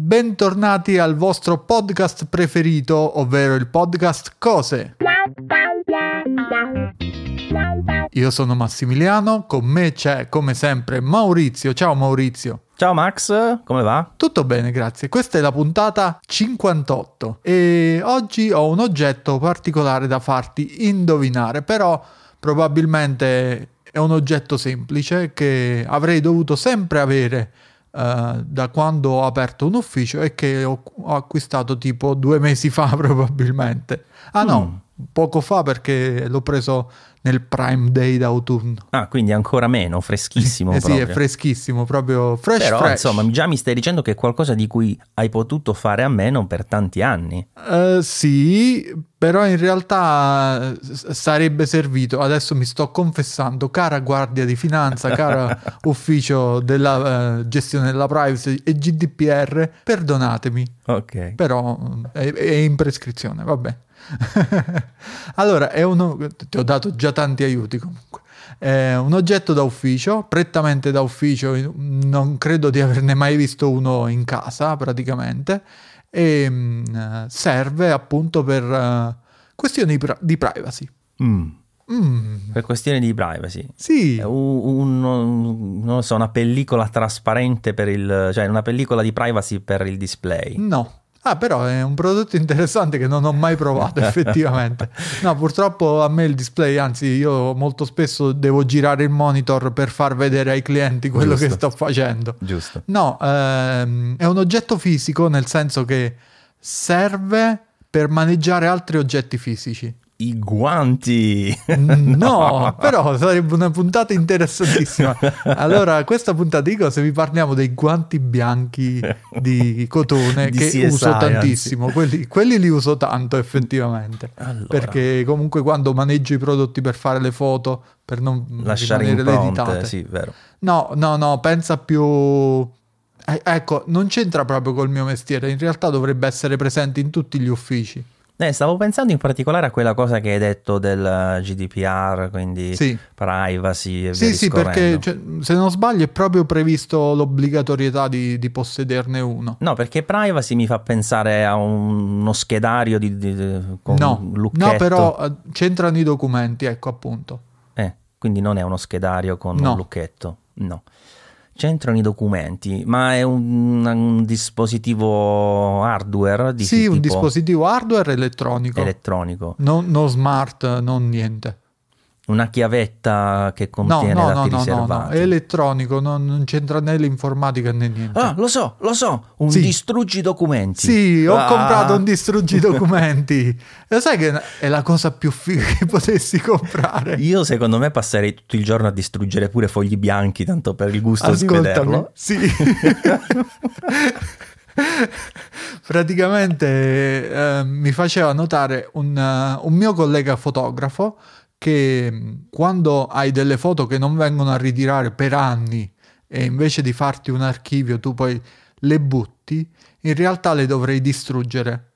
Bentornati al vostro podcast preferito, ovvero il podcast Cose. Io sono Massimiliano, con me c'è come sempre Maurizio. Ciao Maurizio. Ciao Max, come va? Tutto bene, grazie. Questa è la puntata 58 e oggi ho un oggetto particolare da farti indovinare, però probabilmente è un oggetto semplice che avrei dovuto sempre avere uh, da quando ho aperto un ufficio e che ho, ho acquistato tipo due mesi fa probabilmente. Ah no, mm. poco fa perché l'ho preso nel prime day d'autunno. Ah, quindi ancora meno, freschissimo. eh sì, è freschissimo, proprio fresh Però, fresh. insomma, già mi stai dicendo che è qualcosa di cui hai potuto fare a meno per tanti anni. Uh, sì, però in realtà sarebbe servito, adesso mi sto confessando, cara guardia di finanza, cara ufficio della uh, gestione della privacy e GDPR, perdonatemi. Ok. Però è, è in prescrizione, vabbè. allora, è uno, ti ho dato già tanti aiuti comunque. È un oggetto da ufficio, prettamente da ufficio, non credo di averne mai visto uno in casa praticamente, e mh, mm, serve appunto per uh, questioni di, di privacy. Mm. Mm. Per questioni di privacy. Sì. Un, un, non so, una pellicola trasparente per il... cioè una pellicola di privacy per il display. No. Ah, però è un prodotto interessante che non ho mai provato effettivamente. No, purtroppo a me il display, anzi io molto spesso devo girare il monitor per far vedere ai clienti quello Giusto. che sto facendo. Giusto. No, ehm, è un oggetto fisico nel senso che serve per maneggiare altri oggetti fisici i guanti. No, però sarebbe una puntata interessantissima. Allora, questa puntata di cose vi parliamo dei guanti bianchi di cotone di che CSI, uso tantissimo. Quelli, quelli, li uso tanto effettivamente. Allora. Perché comunque quando maneggio i prodotti per fare le foto, per non lasciare impronte, sì, vero. No, no, no, pensa più eh, ecco, non c'entra proprio col mio mestiere, in realtà dovrebbe essere presente in tutti gli uffici. Eh, stavo pensando in particolare a quella cosa che hai detto del GDPR, quindi sì. privacy e Sì, sì, perché cioè, se non sbaglio è proprio previsto l'obbligatorietà di, di, possederne uno. No, perché privacy mi fa pensare a un, uno schedario di, di, con no, lucchetto. No, però eh, c'entrano i documenti, ecco appunto. Eh, quindi non è uno schedario con no. un lucchetto. No c'entrano i documenti, ma è un, un dispositivo hardware? Di sì, un dispositivo hardware elettronico. Elettronico. Non, non smart, non niente una chiavetta che contiene no, no, dati no, riservati. No, no, è elettronico, non, non, c'entra né l'informatica né niente. Ah, lo so, lo so, un sì. distruggi documenti. Sì, ho ah. comprato un distruggi documenti. Lo sai che è la cosa più figa che potessi comprare? Io secondo me passerei tutto il giorno a distruggere pure fogli bianchi, tanto per il gusto Ascoltami, di vederlo. Sì. Praticamente eh, mi faceva notare un, uh, un mio collega fotografo che quando hai delle foto che non vengono a ritirare per anni e invece di farti un archivio tu poi le butti, in realtà le dovrei distruggere.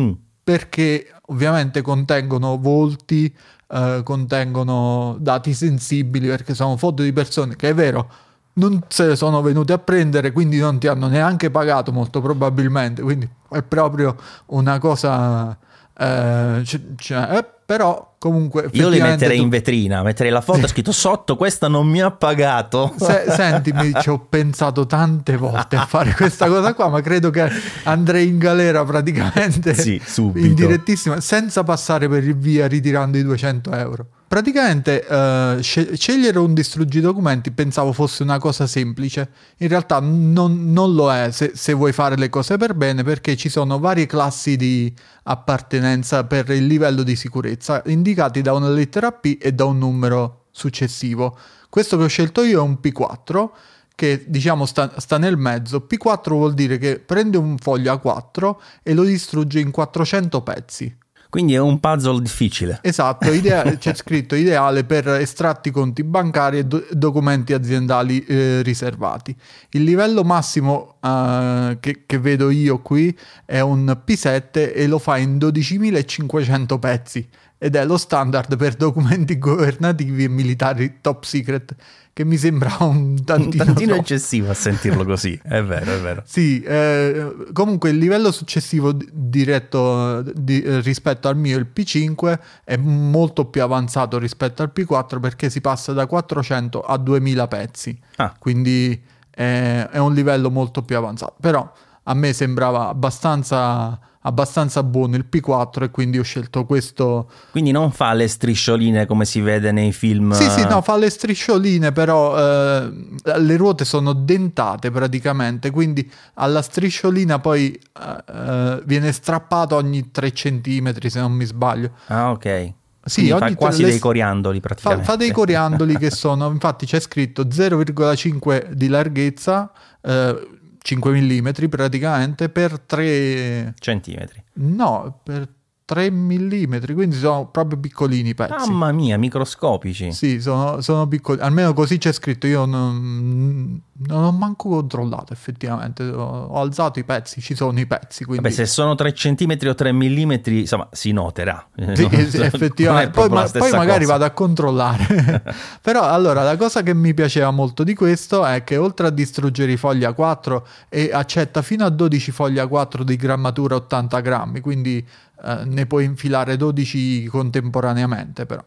Mm. Perché ovviamente contengono volti, eh, contengono dati sensibili, perché sono foto di persone che è vero, non se le sono venute a prendere, quindi non ti hanno neanche pagato molto probabilmente, quindi è proprio una cosa... Eh, c- c- eh, però comunque io li metterei tu... in vetrina metterei la foto scritto sotto questa non mi ha pagato Se, sentimi ci ho pensato tante volte a fare questa cosa qua ma credo che andrei in galera praticamente sì, subito. in direttissima senza passare per il via ritirando i 200 euro praticamente uh, scegliere un distruggi documenti pensavo fosse una cosa semplice, in realtà non, non lo è se, se, vuoi fare le cose per bene perché ci sono varie classi di appartenenza per il livello di sicurezza indicati da una lettera P e da un numero successivo. Questo che ho scelto io è un P4 che diciamo sta, sta, nel mezzo. P4 vuol dire che prende un foglio A4 e lo distrugge in 400 pezzi. Quindi è un puzzle difficile. Esatto, idea- c'è scritto ideale per estratti conti bancari e do- documenti aziendali eh, riservati. Il livello massimo uh, che, che, vedo io qui è un P7 e lo fa in 12.500 pezzi ed è lo standard per documenti governativi e militari top secret che mi sembra un tantino, un tantino eccessivo a sentirlo così, è vero, è vero. sì, eh, comunque il livello successivo diretto di, rispetto al mio, il P5, è molto più avanzato rispetto al P4 perché si passa da 400 a 2000 pezzi, ah. quindi è, è un livello molto più avanzato, però a me sembrava abbastanza abbastanza buono il P4 e quindi ho scelto questo. Quindi non fa le striscioline come si vede nei film? Sì, sì, no, fa le striscioline, però eh, le ruote sono dentate praticamente, quindi alla strisciolina poi eh, eh viene strappato ogni 3 cm se non mi sbaglio. Ah, ok. Sì, fa quasi le... dei coriandoli praticamente. Fa, fa dei coriandoli che sono, infatti c'è scritto 0,5 di larghezza, eh, 5 mm praticamente per 3 centimetri. No, per 3 mm, quindi sono proprio piccolini i pezzi. Mamma mia, microscopici. Sì, sono, sono piccoli, almeno così c'è scritto, io non, non, ho manco controllato effettivamente, ho, alzato i pezzi, ci sono i pezzi. Quindi... Vabbè, se sono 3 cm o 3 mm, insomma, si noterà. Sì, sì effettivamente, poi, ma, poi, magari cosa. vado a controllare. Però allora, la cosa che mi piaceva molto di questo è che oltre a distruggere i fogli A4 e accetta fino a 12 fogli A4 di grammatura 80 grammi, quindi eh, ne puoi infilare 12 contemporaneamente però.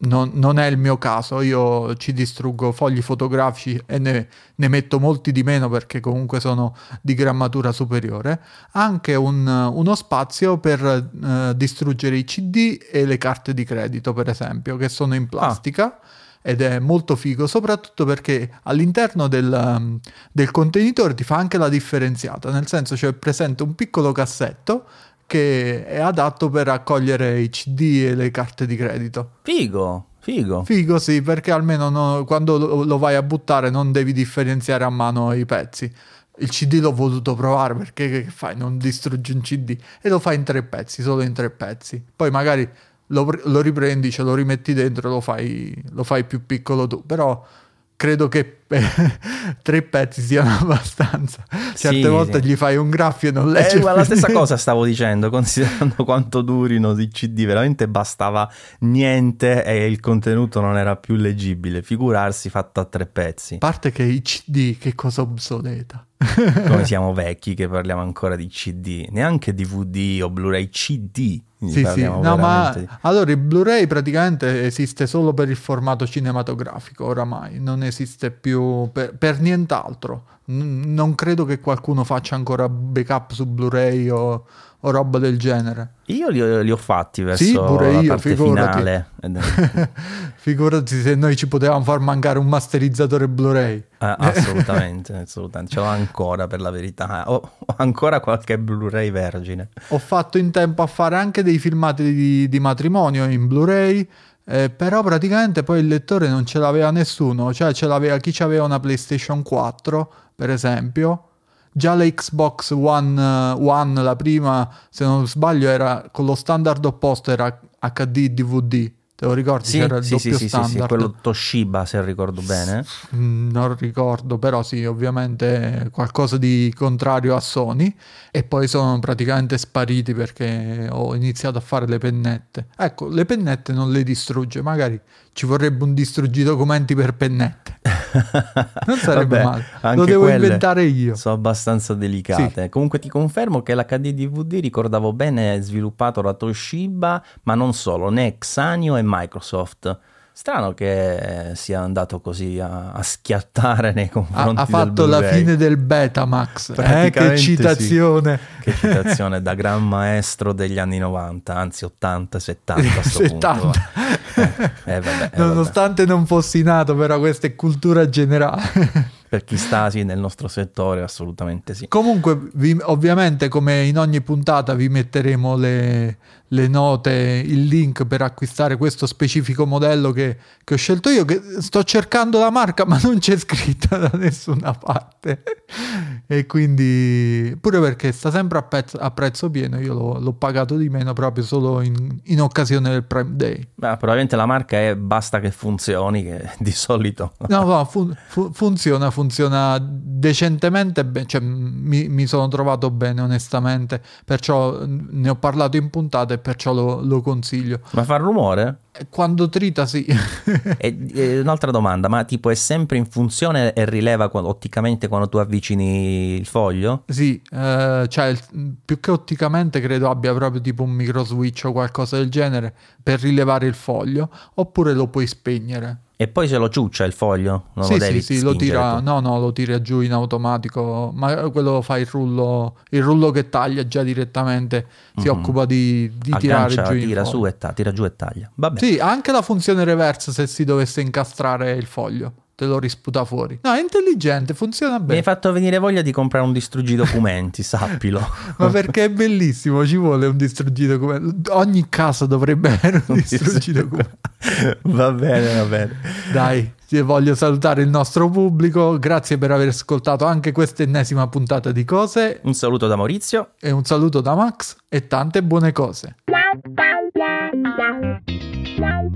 Non, non, è il mio caso, io ci distruggo fogli fotografici e ne, ne, metto molti di meno perché comunque sono di grammatura superiore. Anche un, uno spazio per uh, distruggere i CD e le carte di credito, per esempio, che sono in plastica. Ah. Ed è molto figo, soprattutto perché all'interno del, um, del contenitore ti fa anche la differenziata, nel senso c'è presente un piccolo cassetto che è adatto per raccogliere i CD e le carte di credito. Figo, figo. Figo sì, perché almeno no, quando lo, lo vai a buttare non devi differenziare a mano i pezzi. Il CD l'ho voluto provare perché che fai? Non distruggi un CD e lo fai in tre pezzi, solo in tre pezzi. Poi magari lo, lo riprendi, ce lo rimetti dentro e lo fai, lo fai più piccolo tu. Però credo che tre pezzi siano abbastanza. Certe sì, volte sì. gli fai un graffio e non legge. Eh, la stessa cosa stavo dicendo, considerando quanto durino i CD, veramente bastava niente e il contenuto non era più leggibile. Figurarsi fatto a tre pezzi. A parte che i CD, che cosa obsoleta. Come siamo vecchi che parliamo ancora di CD, neanche DVD o Blu-ray CD. Sì, sì, no, ma di... allora il Blu-ray praticamente esiste solo per il formato cinematografico oramai, non esiste più per, per nient'altro. N- non credo che qualcuno faccia ancora backup su Blu-ray o, o roba del genere. Io li ho, li ho fatti verso sì, pure io, la figurati. finale. figurati se noi ci potevamo far mancare un masterizzatore Blu-ray. Eh, assolutamente, assolutamente. Ce l'ho ancora per la verità. Ho, ho, ancora qualche Blu-ray vergine. Ho fatto in tempo a fare anche dei filmati di, di matrimonio in Blu-ray. Eh, però praticamente poi il lettore non ce l'aveva nessuno, cioè ce l'aveva chi aveva una PlayStation 4, per esempio, Già la Xbox One, One, la prima, se non sbaglio, era con lo standard opposto, era HD DVD. Te lo ricordi? Sì, C'era il sì, doppio sì, standard. Sì, quello Toshiba, se ricordo bene. Mm, non ricordo, però sì, ovviamente qualcosa di contrario a Sony. E poi sono praticamente spariti perché ho iniziato a fare le pennette. Ecco, le pennette non le distrugge, magari ci vorrebbe un distruggi documenti per pennette. Non sarebbe Vabbè, male. Lo devo inventare io. Sono abbastanza delicate. Sì. Comunque ti confermo che l'HD DVD, ricordavo bene, è sviluppato da Toshiba, ma non solo, né Xanio e Microsoft. Strano che sia andato così a, a schiattare nei confronti ha, ha fatto la fine del Betamax. Eh, che citazione! Sì. Che citazione da gran maestro degli anni 90, anzi 80, 70 a 70. punto. Eh, eh, vabbè, eh, Nonostante vabbè. non fossi nato, però questa è cultura generale per chi sta sì, nel nostro settore, assolutamente sì. Comunque, vi, ovviamente, come in ogni puntata, vi metteremo le, le, note, il link per acquistare questo specifico modello che, che, ho scelto io. Che sto cercando la marca, ma non c'è scritta da nessuna parte. E quindi pure perché sta sempre a, pezzo, a prezzo pieno, io l'ho, l'ho, pagato di meno proprio solo in, in occasione del Prime Day. Beh, probabilmente la marca è basta che funzioni, che di solito... No, no fun, fu, funziona, funziona decentemente, bene, cioè, mi, mi, sono trovato bene onestamente, perciò ne ho parlato in puntata e perciò lo, lo consiglio. Ma fa rumore? Quando trita sì. e, e un'altra domanda, ma tipo è sempre in funzione e rileva otticamente quando tu avvicini il foglio? Sì, eh, cioè più che otticamente credo abbia proprio tipo un micro switch o qualcosa del genere per rilevare il foglio, oppure lo puoi spegnere. E poi se lo ciuccia il foglio? Non sì, lo devi sì, sì, lo tira, no, no, lo tira giù in automatico, ma quello fa il rullo, il rullo che taglia già direttamente, mm-hmm. si mhm. occupa di, di tirare giù tira, su e ta- tira giù e taglia. Vabbè. Sì, anche la funzione reverse se si dovesse incastrare il foglio te lo risputa fuori. No, è intelligente, funziona bene. Mi hai fatto venire voglia di comprare un distruggi documenti, sappilo. Ma perché è bellissimo, ci vuole un distruggi documenti. Ogni casa dovrebbe avere un distruggi documenti. va bene, va bene. Dai, voglio salutare il nostro pubblico, grazie per aver ascoltato anche questa ennesima puntata di cose. Un saluto da Maurizio e un saluto da Max e tante buone cose. Ciao